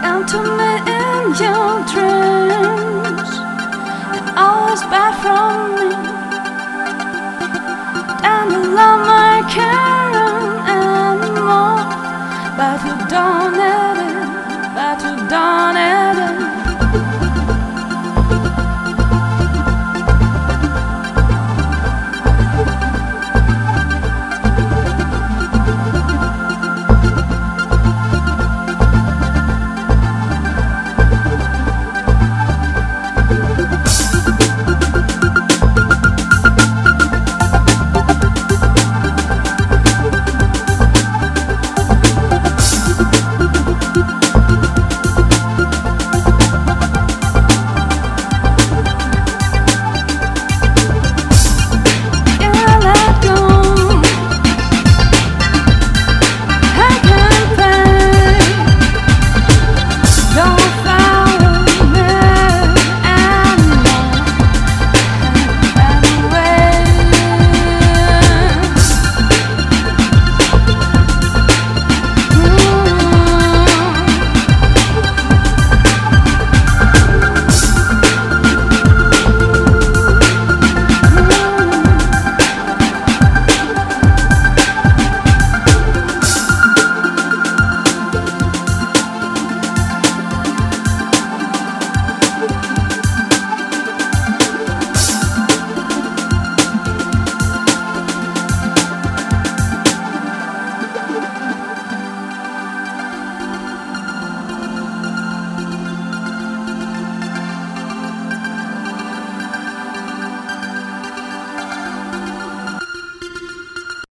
come to me in your dreams and always bad from me. And you love my caring anymore, but you don't need it, but you don't.